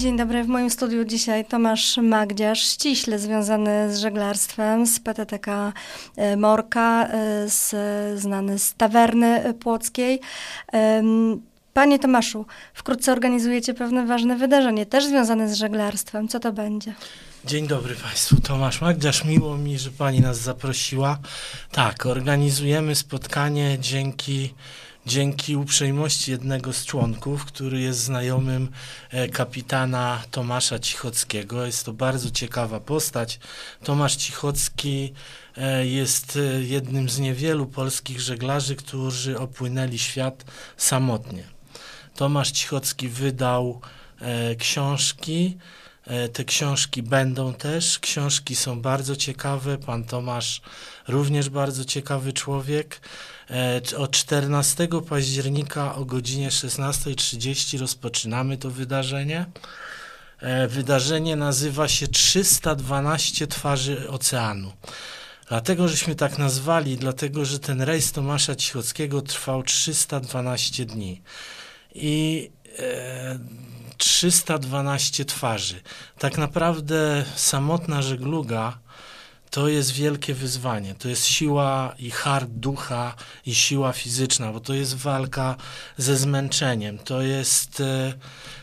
Dzień dobry, w moim studiu dzisiaj Tomasz Magdziarz, ściśle związany z żeglarstwem, z PTTK e, Morka, e, z, znany z tawerny płockiej. Panie Tomaszu, wkrótce organizujecie pewne ważne wydarzenie, też związane z żeglarstwem. Co to będzie? Dzień dobry Państwu, Tomasz Magdziarz. Miło mi, że Pani nas zaprosiła. Tak, organizujemy spotkanie dzięki dzięki uprzejmości jednego z członków, który jest znajomym e, kapitana Tomasza Cichockiego. Jest to bardzo ciekawa postać. Tomasz Cichocki e, jest e, jednym z niewielu polskich żeglarzy, którzy opłynęli świat samotnie. Tomasz Cichocki wydał książki. Te książki będą też. Książki są bardzo ciekawe. Pan Tomasz również bardzo ciekawy człowiek. E, od 14 października o godzinie 16.30 rozpoczynamy to wydarzenie. E, wydarzenie nazywa się 312 twarzy oceanu. Dlatego, żeśmy tak nazwali, dlatego, że ten rejs Tomasza Cichockiego trwał 312 dni. I e, 312 twarzy. Tak naprawdę samotna żegluga to jest wielkie wyzwanie. To jest siła i hard ducha i siła fizyczna, bo to jest walka ze zmęczeniem. To jest e,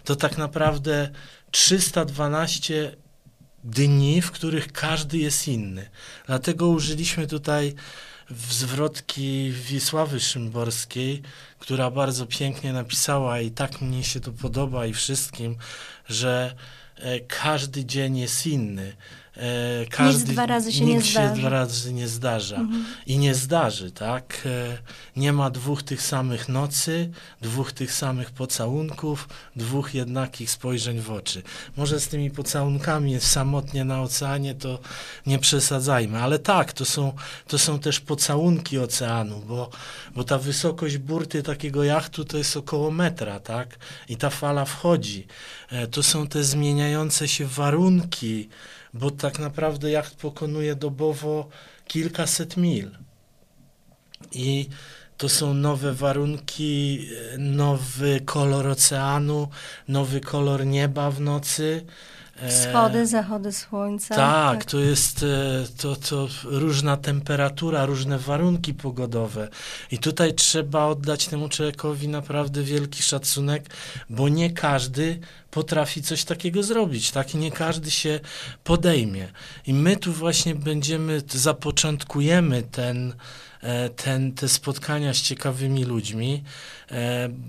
to tak naprawdę 312 dni, w których każdy jest inny. Dlatego użyliśmy tutaj zwrotki Wisławy Szymborskiej, która bardzo pięknie napisała i tak mnie się to podoba i wszystkim, że e, każdy dzień jest inny. E, każdy, nic dwa razy się nie zdarza. się dwa razy nie zdarza. Mhm. I nie zdarzy, tak? E, nie ma dwóch tych samych nocy, dwóch tych samych pocałunków, dwóch jednakich spojrzeń w oczy. Może z tymi pocałunkami jest samotnie na oceanie, to nie przesadzajmy, ale tak, to są, to są też pocałunki oceanu, bo, bo ta wysokość burty takiego jachtu to jest około metra, tak? I ta fala wchodzi. E, to są te zmieniające się warunki, bo tak naprawdę jacht pokonuje dobowo kilkaset mil. I to są nowe warunki, nowy kolor oceanu, nowy kolor nieba w nocy. Wschody, zachody słońca. Tak, tak, to jest e, to, to różna temperatura, różne warunki pogodowe. I tutaj trzeba oddać temu człowiekowi naprawdę wielki szacunek, bo nie każdy potrafi coś takiego zrobić, tak? I nie każdy się podejmie. I my tu właśnie będziemy, zapoczątkujemy ten, e, ten, te spotkania z ciekawymi ludźmi, e,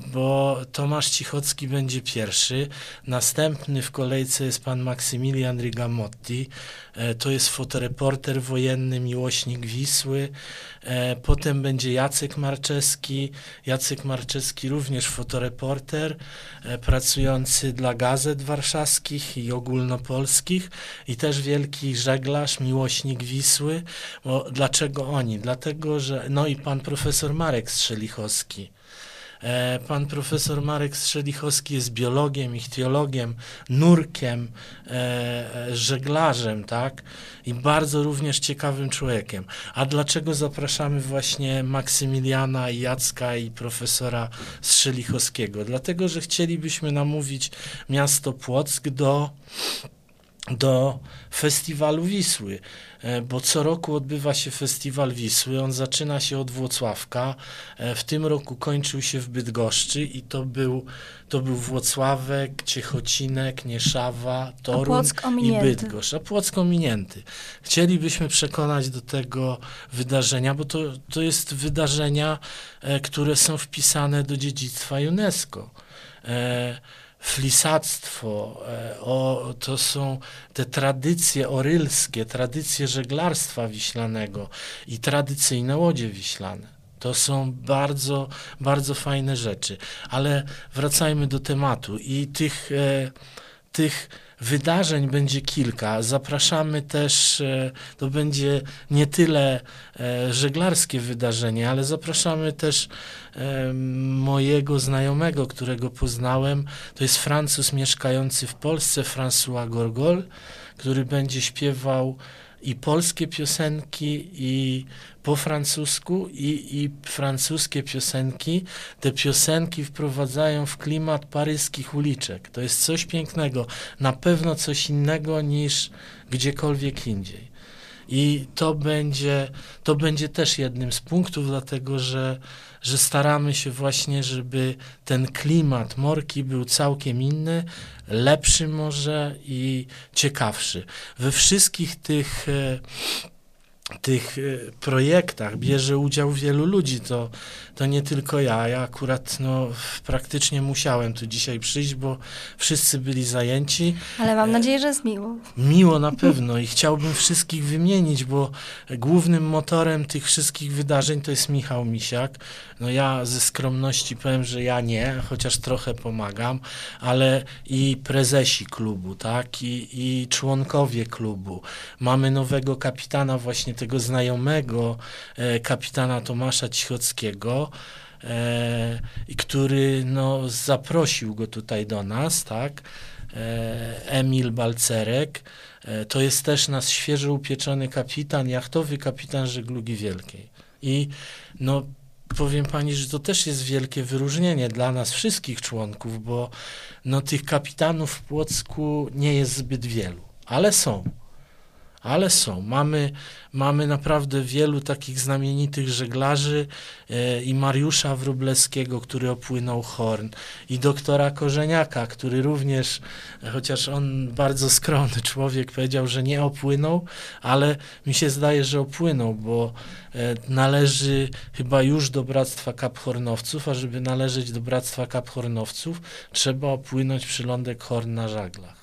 bo Tomasz Cichocki będzie pierwszy, następny w kolejce jest pan Maksymilian Rigamotti, e, to jest fotoreporter wojenny, miłośnik Wisły, potem będzie Jacek Marczewski, Jacek Marczewski również fotoreporter, pracujący dla gazet warszawskich i ogólnopolskich i też wielki żeglarz, miłośnik Wisły. Bo dlaczego oni? Dlatego, że no i pan profesor Marek Strzelichowski. E, pan profesor Marek Strzelichowski jest biologiem, ichtiologiem, nurkiem, e, e, żeglarzem, tak? I bardzo również ciekawym człowiekiem. A dlaczego zapraszamy właśnie Maksymiliana, Jacka i profesora Strzelichowskiego? Dlatego, że chcielibyśmy namówić miasto Płock do do festiwalu Wisły, e, bo co roku odbywa się festiwal Wisły. On zaczyna się od Włocławka. E, w tym roku kończył się w Bydgoszczy i to był, to był Włocławek, Ciechocinek, Nieszawa, Toruń i Bydgoszcz. A Płock ominięty. Chcielibyśmy przekonać do tego wydarzenia, bo to, to jest wydarzenia, e, które są wpisane do dziedzictwa UNESCO flisactwo, e, o, to są te tradycje orylskie, tradycje żeglarstwa wiślanego i tradycyjne łodzie wiślane. To są bardzo, bardzo fajne rzeczy. Ale wracajmy do tematu i tych, e, tych Wydarzeń będzie kilka. Zapraszamy też, e, to będzie nie tyle e, żeglarskie wydarzenie, ale zapraszamy też e, mojego znajomego, którego poznałem. To jest Francuz mieszkający w Polsce, François Gorgol, który będzie śpiewał i polskie piosenki, i po francusku, i, i francuskie piosenki. Te piosenki wprowadzają w klimat paryskich uliczek. To jest coś pięknego, na pewno coś innego niż gdziekolwiek indziej. I to będzie, to będzie też jednym z punktów, dlatego że, że staramy się właśnie, żeby ten klimat morki był całkiem inny, lepszy może i ciekawszy. We wszystkich tych e, tych e, projektach bierze udział wielu ludzi. To, to nie tylko ja. Ja akurat no, praktycznie musiałem tu dzisiaj przyjść, bo wszyscy byli zajęci. Ale mam nadzieję, że jest miło. Miło na pewno i chciałbym wszystkich wymienić, bo głównym motorem tych wszystkich wydarzeń to jest Michał Misiak. No ja ze skromności powiem, że ja nie, chociaż trochę pomagam, ale i prezesi klubu, tak, i, i członkowie klubu. Mamy nowego kapitana właśnie tego znajomego e, kapitana Tomasza Cichockiego, e, który no, zaprosił go tutaj do nas, tak? E, Emil Balcerek. To jest też nasz świeżo upieczony kapitan, jachtowy kapitan żeglugi wielkiej. I no, powiem pani, że to też jest wielkie wyróżnienie dla nas wszystkich członków, bo no, tych kapitanów w Płocku nie jest zbyt wielu, ale są ale są. Mamy, mamy naprawdę wielu takich znamienitych żeglarzy e, i Mariusza Wróblewskiego, który opłynął Horn, i doktora Korzeniaka, który również, chociaż on bardzo skromny człowiek, powiedział, że nie opłynął, ale mi się zdaje, że opłynął, bo e, należy chyba już do Bractwa Kaphornowców, a żeby należeć do Bractwa Kaphornowców, trzeba opłynąć przylądek Horn na żaglach.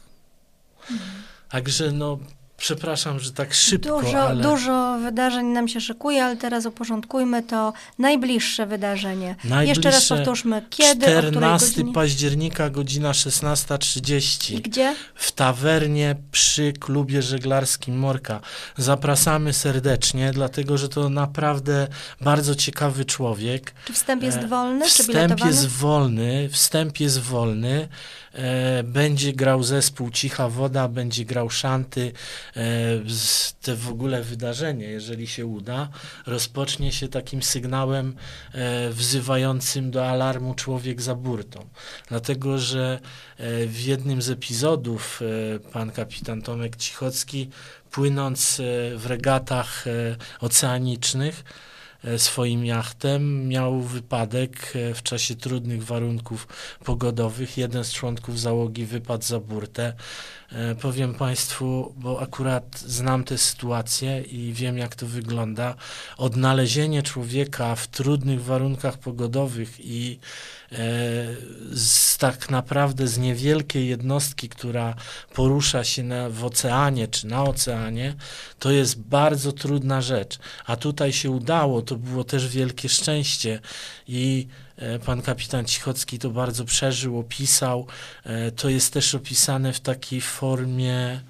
Mhm. Także no, Przepraszam, że tak szybko, dużo, ale... Dużo wydarzeń nam się szykuje, ale teraz uporządkujmy to najbliższe wydarzenie. Najbliższe Jeszcze raz powtórzmy, kiedy, 14 października, godzina 16.30. I gdzie? W tawernie przy klubie żeglarskim Morka. Zapraszamy serdecznie, dlatego, że to naprawdę bardzo ciekawy człowiek. Czy wstęp jest e, wolny, Wstęp jest wolny, wstęp jest wolny. E, będzie grał zespół Cicha Woda, będzie grał szanty. E, te w ogóle wydarzenie, jeżeli się uda, rozpocznie się takim sygnałem e, wzywającym do alarmu człowiek za burtą. Dlatego, że w jednym z epizodów pan kapitan Tomek Cichocki, płynąc w regatach oceanicznych, swoim jachtem. Miał wypadek e, w czasie trudnych warunków pogodowych. Jeden z członków załogi wypadł za burtę. E, powiem Państwu, bo akurat znam tę sytuację i wiem, jak to wygląda. Odnalezienie człowieka w trudnych warunkach pogodowych i e, z, tak naprawdę z niewielkiej jednostki, która porusza się na, w oceanie czy na oceanie, to jest bardzo trudna rzecz. A tutaj się udało, to było też wielkie szczęście i E, pan kapitan Cichocki to bardzo przeżył, opisał. E, to jest też opisane w takiej formie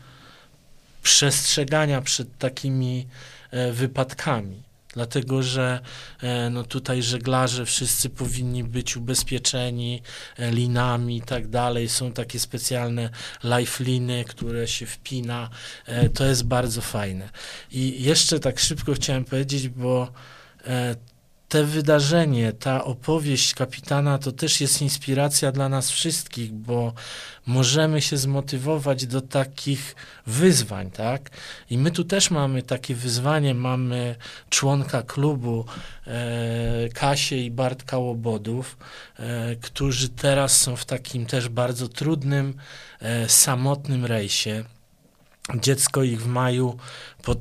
przestrzegania przed takimi e, wypadkami. Dlatego, że no tutaj żeglarze wszyscy powinni być ubezpieczeni linami i tak dalej. Są takie specjalne lifeliny, które się wpina. To jest bardzo fajne. I jeszcze tak szybko chciałem powiedzieć, bo te wydarzenie, ta opowieść kapitana to też jest inspiracja dla nas wszystkich, bo możemy się zmotywować do takich wyzwań, tak? I my tu też mamy takie wyzwanie, mamy członka klubu e, Kasię i Bartka Łobodów, e, którzy teraz są w takim też bardzo trudnym, e, samotnym rejsie. Dziecko ich w maju po,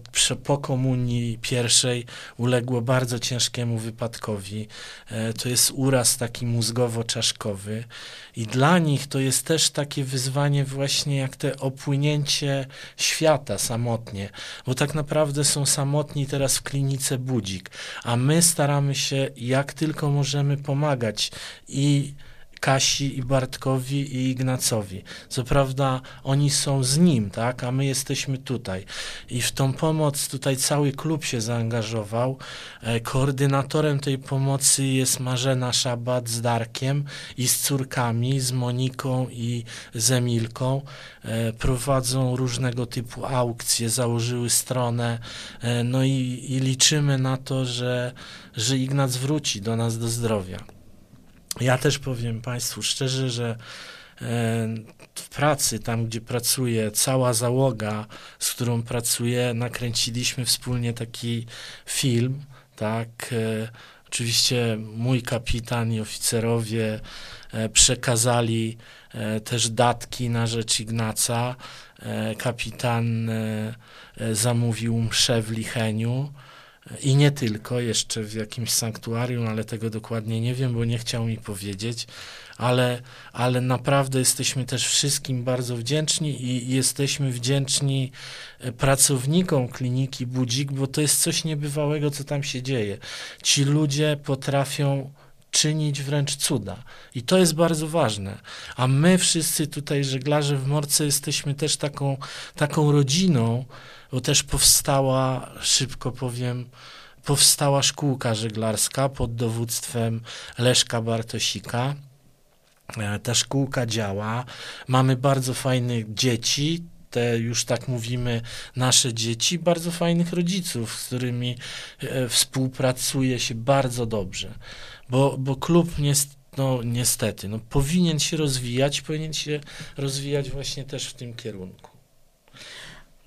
po komunii pierwszej uległo bardzo ciężkiemu wypadkowi. E, to jest uraz taki mózgowo-czaszkowy i dla nich to jest też takie wyzwanie właśnie jak te opłynięcie świata samotnie, bo tak naprawdę są samotni teraz w klinice Budzik, a my staramy się jak tylko możemy pomagać i Kasi i Bartkowi i Ignacowi. Co prawda oni są z nim, tak, a my jesteśmy tutaj. I w tą pomoc tutaj cały klub się zaangażował. E, koordynatorem tej pomocy jest Marzena Szabat z Darkiem i z córkami, z Moniką i z Emilką. E, prowadzą różnego typu aukcje, założyły stronę, e, no i, i liczymy na to, że, że Ignac wróci do nas do zdrowia. Ja też powiem Państwu szczerze, że e, w pracy, tam gdzie pracuję, cała załoga, z którą pracuję, nakręciliśmy wspólnie taki film, tak. E, oczywiście mój kapitan i oficerowie e, przekazali też datki na rzecz Ignaca. Kapitan zamówił mszę w Licheniu. I nie tylko, jeszcze w jakimś sanktuarium, ale tego dokładnie nie wiem, bo nie chciał mi powiedzieć, ale, ale naprawdę jesteśmy też wszystkim bardzo wdzięczni i jesteśmy wdzięczni e, pracownikom kliniki Budzik, bo to jest coś niebywałego, co tam się dzieje. Ci ludzie potrafią czynić wręcz cuda. I to jest bardzo ważne. A my wszyscy tutaj, żeglarze w Morce, jesteśmy też taką, taką rodziną, bo też powstała, szybko powiem, powstała szkółka żeglarska pod dowództwem Leszka Bartosika. E, ta szkółka działa. Mamy bardzo fajnych dzieci, te już tak mówimy, nasze dzieci, bardzo fajnych rodziców, z którymi e, współpracuje się bardzo dobrze. Bo, bo klub niestety, no, niestety no, powinien się rozwijać, powinien się rozwijać właśnie też w tym kierunku.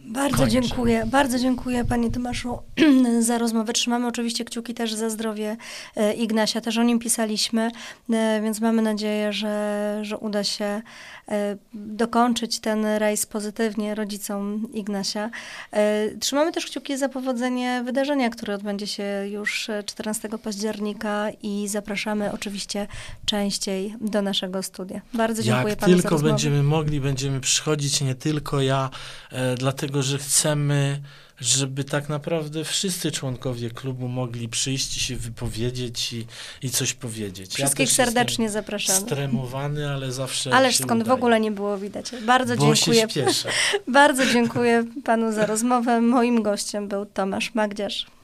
Bardzo Koniecznie. dziękuję, bardzo dziękuję Panie Tomaszu za rozmowę. Trzymamy oczywiście kciuki też za zdrowie e, Ignasia, też o nim pisaliśmy, e, więc mamy nadzieję, że, że uda się e, dokończyć ten rejs pozytywnie rodzicom Ignasia. Trzymamy też kciuki za powodzenie wydarzenia, które odbędzie się już 14 października i zapraszamy oczywiście częściej do naszego studia. Bardzo dziękuję Jak Panu tylko za rozmowę. będziemy mogli, będziemy przychodzić, nie tylko ja, dlatego że chcemy, żeby tak naprawdę wszyscy członkowie klubu mogli przyjść i się wypowiedzieć i, i coś powiedzieć. Wszystkich ja serdecznie zapraszamy. Stremowany, ale zawsze. Ależ skąd udaje. w ogóle nie było widać. Bardzo Bo dziękuję. Bardzo dziękuję panu za rozmowę. Moim gościem był Tomasz Magdziarz.